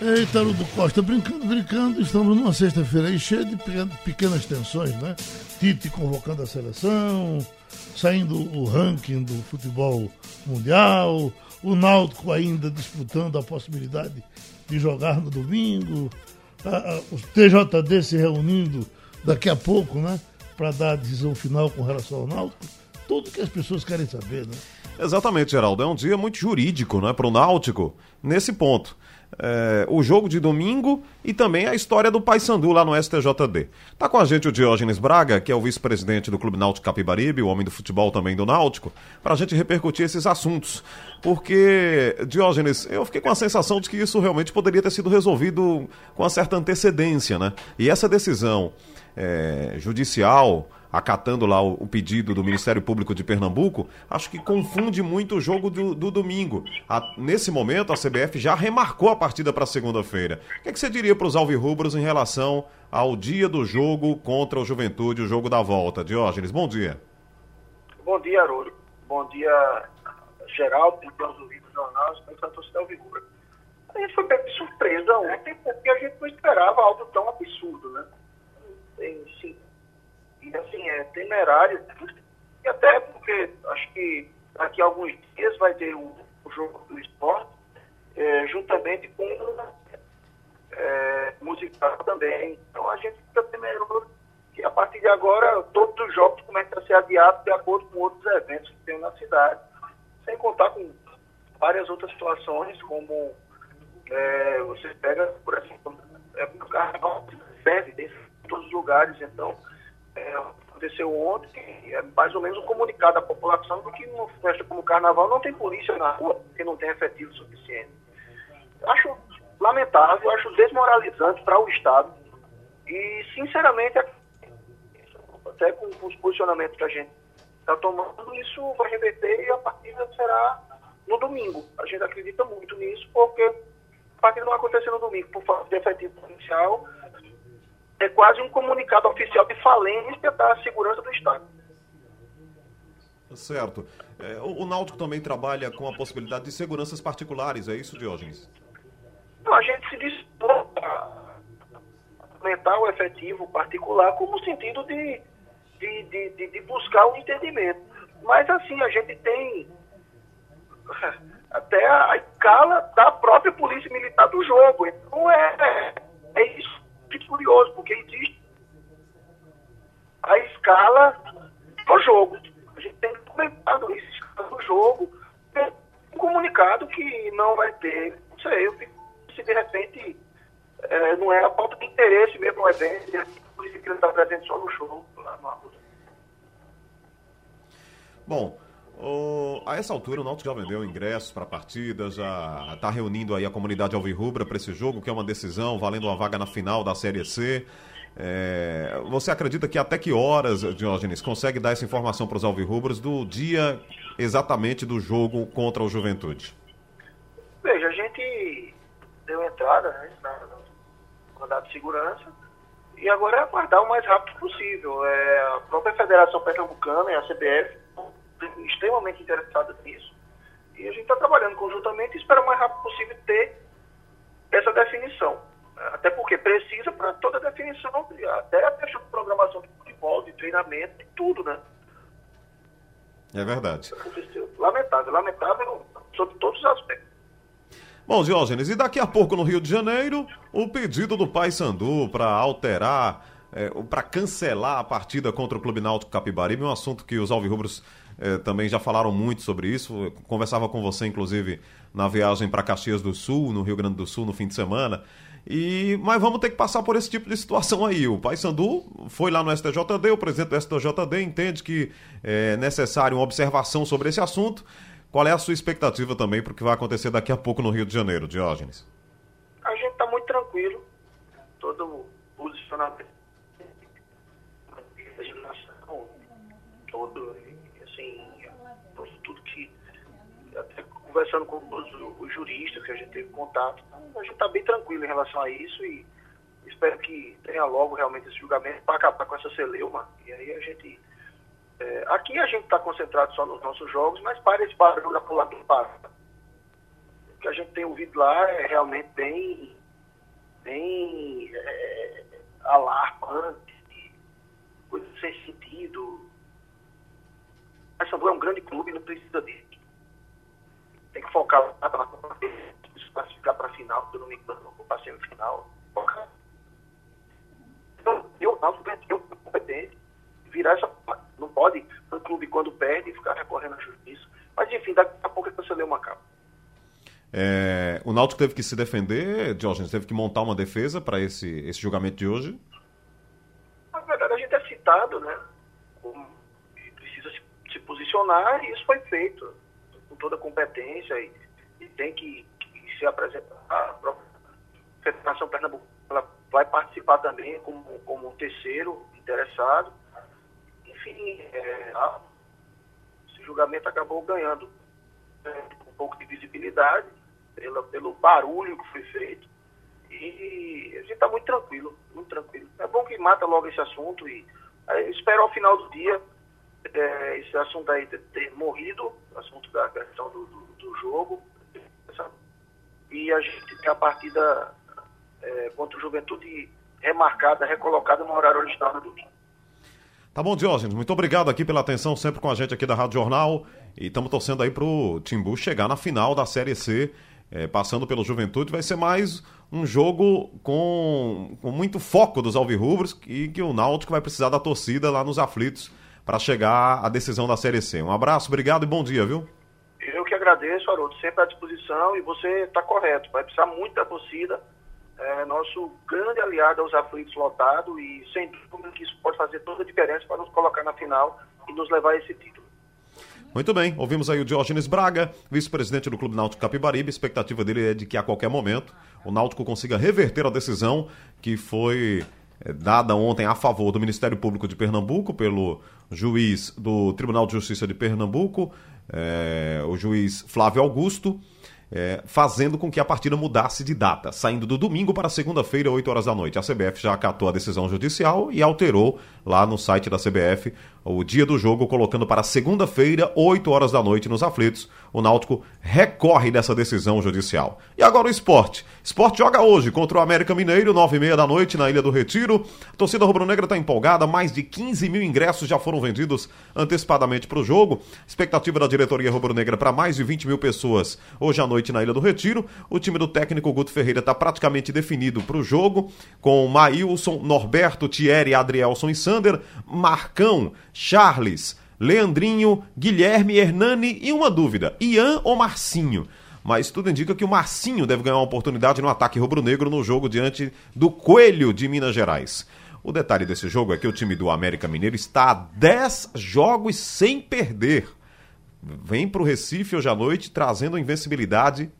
Eita, do Costa, brincando, brincando, estamos numa sexta-feira aí cheia de pequenas tensões, né? Tite convocando a seleção, saindo o ranking do futebol mundial, o Náutico ainda disputando a possibilidade de jogar no domingo, a, a, o TJD se reunindo daqui a pouco, né? Para dar a decisão final com relação ao Náutico. Tudo que as pessoas querem saber, né? Exatamente, Geraldo. É um dia muito jurídico, né, para o Náutico, nesse ponto é, o jogo de domingo e também a história do Paysandu lá no STJD. Tá com a gente o Diógenes Braga, que é o vice-presidente do Clube Náutico Capibaribe, o homem do futebol também do Náutico, para a gente repercutir esses assuntos. Porque, Diógenes, eu fiquei com a sensação de que isso realmente poderia ter sido resolvido com uma certa antecedência, né? E essa decisão é, judicial acatando lá o, o, pedido do Ministério Público de Pernambuco, acho que confunde muito o jogo do, do domingo. A, nesse momento, a CBF já remarcou a partida para segunda-feira. O que, é que, você diria para os alvirrubros em relação ao dia do jogo contra o Juventude, o jogo da volta? Diógenes, bom dia. Bom dia, Haroldo. Bom dia, Geraldo, tem os ouvidos do jornal, espero a torcida. A gente foi bem surpresa ontem, porque a gente não esperava algo tão absurdo, né? Tem cinco assim, é temerário. E até porque acho que daqui a alguns dias vai ter o, o jogo do esporte, é, juntamente com é, musical também. Então a gente fica temeroso que a partir de agora todos os jogos começam a ser adiados de acordo com outros eventos que tem na cidade. Sem contar com várias outras situações, como é, você pega, por exemplo, é, o carnaval serve em todos os lugares, então é, aconteceu ontem, é mais ou menos um comunicado à população do que numa festa como o carnaval não tem polícia na rua, porque não tem efetivo suficiente. Acho lamentável, acho desmoralizante para o Estado e, sinceramente, até com, com os posicionamentos que a gente está tomando, isso vai reverter e a partida será no domingo. A gente acredita muito nisso, porque a partida não acontecer no domingo por falta de efetivo policial, é quase um comunicado oficial de falência da segurança do Estado. Certo. É, o, Náutico também trabalha com a possibilidade de seguranças particulares, é isso, Diógenes? Não, a gente se dispõe a aumentar o efetivo particular como sentido de, de, de, de, buscar o um entendimento. Mas assim, a gente tem até a escala da própria polícia militar do jogo. Então é curioso, porque existe a escala do jogo. A gente tem comentado isso, escala do jogo, um comunicado que não vai ter, não sei, eu fico, se de repente é, não é a falta de interesse mesmo no evento, por isso que ele está presente só no show, lá no Arruda. Bom, Oh, a essa altura, o Náutico já vendeu ingressos para a partida, já está reunindo aí a comunidade alvirrubra para esse jogo, que é uma decisão valendo uma vaga na final da Série C. É, você acredita que até que horas, Diógenes, consegue dar essa informação para os alvirrubros do dia exatamente do jogo contra o Juventude? Veja, a gente deu entrada né, na mandado de segurança e agora é aguardar o mais rápido possível. É, a própria Federação Pernambucana e a CBF extremamente interessadas nisso. E a gente está trabalhando conjuntamente e espera o mais rápido possível ter essa definição. Até porque precisa para toda a definição, até a questão de programação de futebol, de treinamento, de tudo, né? É verdade. Lamentável, lamentável sobre todos os aspectos. Bom, Diógenes, e daqui a pouco no Rio de Janeiro, o pedido do Paysandu para alterar, é, para cancelar a partida contra o Clube Náutico Capibaribe, um assunto que os alvirrubros é, também já falaram muito sobre isso. Eu conversava com você, inclusive, na viagem para Caxias do Sul, no Rio Grande do Sul, no fim de semana. E, mas vamos ter que passar por esse tipo de situação aí. O Paysandu foi lá no STJD, o presidente do STJD entende que é necessário uma observação sobre esse assunto. Qual é a sua expectativa também para o que vai acontecer daqui a pouco no Rio de Janeiro, Diógenes? A gente está muito tranquilo. Todo posicionamento, todo conversando com os, os, juristas que a gente teve contato, então a gente está bem tranquilo em relação a isso e espero que tenha logo realmente esse julgamento para acabar com essa celeuma. E aí a gente. É, aqui a gente está concentrado só nos nossos jogos, mas para esse barulho da pula do para. O que a gente tem ouvido lá é realmente bem alarmante, coisa sem sentido. O Paysandu é um grande clube, não precisa disso. Tem que focar se classificar para a final, se eu não me engano, para a semifinal. Focar. Então, eu, Náutico, eu competente, virar essa. Não pode um clube, quando perde, ficar recorrendo à justiça. Mas, enfim, daqui a pouco você lê uma capa. É, o Náutico teve que se defender, Diógenes, teve que montar uma defesa para esse, esse julgamento de hoje? Na verdade, a gente é citado, né? Como, precisa se, e isso foi feito com toda a competência e, e tem que, que, se apresentar. A Federação Pernambucana vai participar também como, como terceiro interessado. Enfim, é, a, esse julgamento acabou ganhando né, um pouco de visibilidade pela, pelo barulho que foi feito. E a gente está muito tranquilo, muito tranquilo. É bom que mata logo esse assunto e é, espero ao final do dia é, esse assunto aí ter, morrido, assunto da questão do, do, do jogo, e a gente ter a partida é, contra o Juventude remarcada, recolocada no horário original no domingo. Tá bom, Diógenes, muito obrigado aqui pela atenção sempre com a gente aqui da Rádio Jornal. E estamos torcendo aí pro Timbu chegar na final da Série C é, passando pelo Juventude, vai ser mais um jogo com, com muito foco dos alvirrubros e que o Náutico vai precisar da torcida lá nos aflitos para chegar à decisão da Série C. Um abraço, obrigado e bom dia, viu? Eu que agradeço, Haroldo, sempre à disposição e você está correto, vai precisar muito da torcida, é nosso grande aliado aos aflitos lotado e sem dúvida que isso pode fazer toda a diferença para nos colocar na final e nos levar a esse título. Muito bem, ouvimos aí o Diógenes Braga, vice-presidente do Clube Náutico Capibaribe. A expectativa dele é de que a qualquer momento o Náutico consiga reverter a decisão que foi dada ontem a favor do Ministério Público de Pernambuco pelo juiz do Tribunal de Justiça de Pernambuco, é, o juiz Flávio Augusto é, fazendo com que a partida mudasse de data, saindo do domingo para segunda-feira, 8 horas da noite. A CBF já acatou a decisão judicial e alterou lá no site da CBF o dia do jogo, colocando para segunda-feira, 8 horas da noite, nos aflitos. O Náutico recorre dessa decisão judicial. E agora o esporte. Esporte joga hoje contra o América Mineiro, 9 e meia da noite, na Ilha do Retiro. A torcida rubro-negra está empolgada, mais de 15 mil ingressos já foram vendidos antecipadamente para o jogo. Expectativa da diretoria rubro-negra para mais de 20 mil pessoas hoje à noite na Ilha do Retiro. O time do técnico Guto Ferreira está praticamente definido para o jogo, com Maílson, Norberto, Thierry, Adrielson e Sander, Marcão, Charles, Leandrinho, Guilherme, Hernani e uma dúvida: Ian ou Marcinho? Mas tudo indica que o Marcinho deve ganhar uma oportunidade no ataque rubro-negro no jogo diante do Coelho de Minas Gerais. O detalhe desse jogo é que o time do América Mineiro está a 10 jogos sem perder. Vem para o Recife hoje à noite trazendo invencibilidade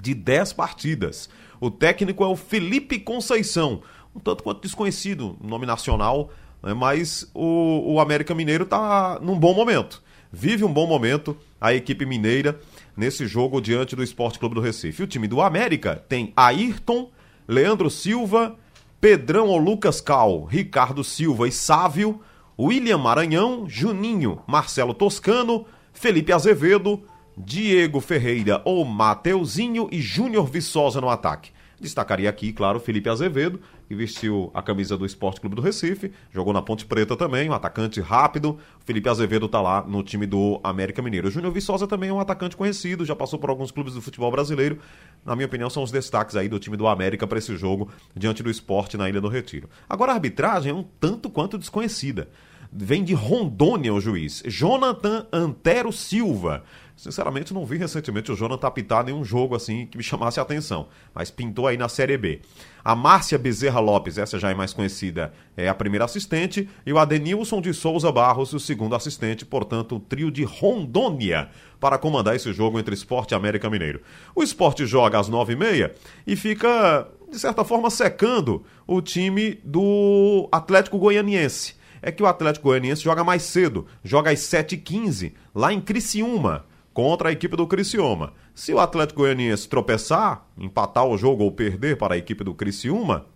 de 10 partidas. O técnico é o Felipe Conceição, um tanto quanto desconhecido, nome nacional, né? mas o, o América Mineiro está num bom momento. Vive um bom momento a equipe mineira nesse jogo diante do Esporte Clube do Recife. O time do América tem Ayrton, Leandro Silva, Pedrão ou Lucas Cal, Ricardo Silva e Sávio, William Maranhão, Juninho, Marcelo Toscano, Felipe Azevedo, Diego Ferreira ou Mateuzinho e Júnior Viçosa no ataque. Destacaria aqui, claro, Felipe Azevedo, que vestiu a camisa do Esporte Clube do Recife, jogou na Ponte Preta também, um atacante rápido. Felipe Azevedo está lá no time do América Mineiro. Júnior Viçosa também é um atacante conhecido, já passou por alguns clubes do futebol brasileiro. Na minha opinião, são os destaques aí do time do América para esse jogo diante do esporte na Ilha do Retiro. Agora a arbitragem é um tanto quanto desconhecida. Vem de Rondônia o juiz, Jonathan Antero Silva. Sinceramente, não vi recentemente o Jonathan apitar nenhum jogo assim que me chamasse a atenção, mas pintou aí na Série B. A Márcia Bezerra Lopes, essa já é mais conhecida, é a primeira assistente, e o Adenilson de Souza Barros, o segundo assistente, portanto, o trio de Rondônia para comandar esse jogo entre Esporte e América Mineiro. O Esporte joga às nove e meia e fica, de certa forma, secando o time do Atlético Goianiense. É que o Atlético Goianiense joga mais cedo, joga às 7h15, lá em Criciúma contra a equipe do Criciúma. Se o Atlético Goianiense tropeçar, empatar o jogo ou perder para a equipe do Criciúma,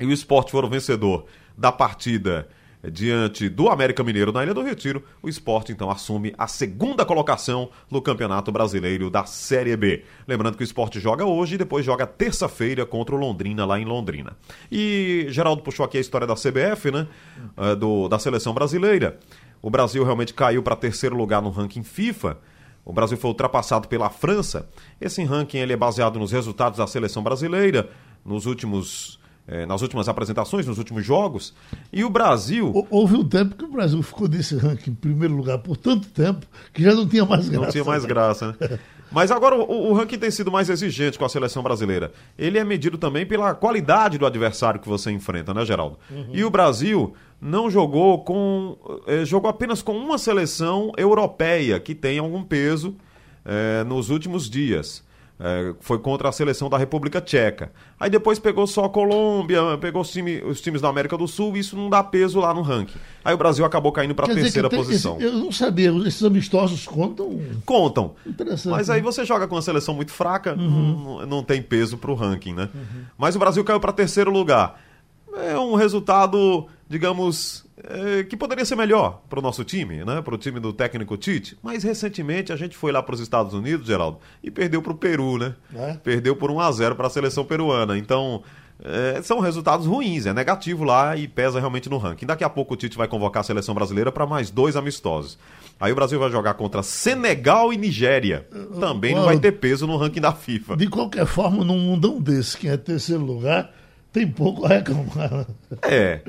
e o esporte for o vencedor da partida diante do América Mineiro na Ilha do Retiro, o esporte então assume a segunda colocação no Campeonato Brasileiro da Série B. Lembrando que o esporte joga hoje e depois joga terça-feira contra o Londrina, lá em Londrina. E Geraldo puxou aqui a história da CBF, né? Uh, do, da seleção brasileira. O Brasil realmente caiu para terceiro lugar no ranking FIFA. O Brasil foi ultrapassado pela França. Esse ranking ele é baseado nos resultados da seleção brasileira nos últimos é, nas últimas apresentações, nos últimos jogos. E o Brasil. Houve um tempo que o Brasil ficou nesse ranking em primeiro lugar por tanto tempo que já não tinha mais graça. Não tinha mais graça, né? Mas agora o, o, ranking tem sido mais exigente com a seleção brasileira. Ele é medido também pela qualidade do adversário que você enfrenta, né, Geraldo? Uhum. E o Brasil não jogou com. Eh, jogou apenas com uma seleção europeia que tem algum peso eh, nos últimos dias. É, foi contra a seleção da República Tcheca. Aí depois pegou só a Colômbia, pegou os, time, os, times da América do Sul, e isso não dá peso lá no ranking. Aí o Brasil acabou caindo para a terceira posição. Esse, eu não sabia, esses amistosos contam? Contam. Mas aí você joga com uma seleção muito fraca, uhum. não, não, tem peso para o ranking, né? Uhum. Mas o Brasil caiu para terceiro lugar. É um resultado, digamos, é, que poderia ser melhor para o nosso time, né? para o time do técnico Tite. Mas recentemente a gente foi lá para os Estados Unidos, Geraldo, e perdeu para o Peru, né? É? Perdeu por 1 a 0 para a seleção peruana. Então, é, são resultados ruins, é negativo lá e pesa realmente no ranking. Daqui a pouco o Tite vai convocar a seleção brasileira para mais dois amistosos. Aí o Brasil vai jogar contra Senegal e Nigéria. Também não vai ter peso no ranking da FIFA. De qualquer forma, num mundão desse, que é terceiro lugar, tem pouco a reclamar. É.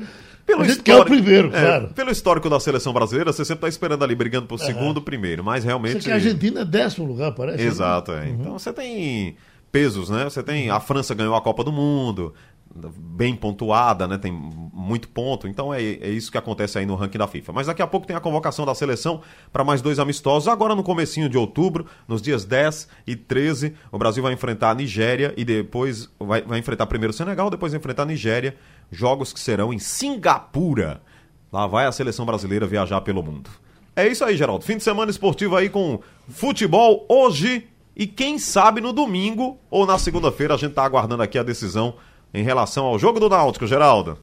Pelo histórico, que é o primeiro, é, claro. Pelo histórico da seleção brasileira, você sempre está esperando ali, brigando por segundo, primeiro. Mas realmente. Você que a Argentina é décimo lugar, parece. Né? Exato, é. Uhum. Então você tem pesos, né? Você tem. A França ganhou a Copa do Mundo, bem pontuada, né? Tem muito ponto. Então é, é isso que acontece aí no ranking da FIFA. Mas daqui a pouco tem a convocação da seleção para mais dois amistosos. Agora no comecinho de outubro, nos dias 10 e 13, o Brasil vai enfrentar a Nigéria e depois vai, vai enfrentar primeiro o Senegal, depois vai enfrentar a Nigéria. Jogos que serão em Singapura. Lá vai a seleção brasileira viajar pelo mundo. É isso aí, Geraldo. Fim de semana esportivo aí com futebol hoje e quem sabe no domingo ou na segunda-feira a gente tá aguardando aqui a decisão em relação ao jogo do Náutico, Geraldo.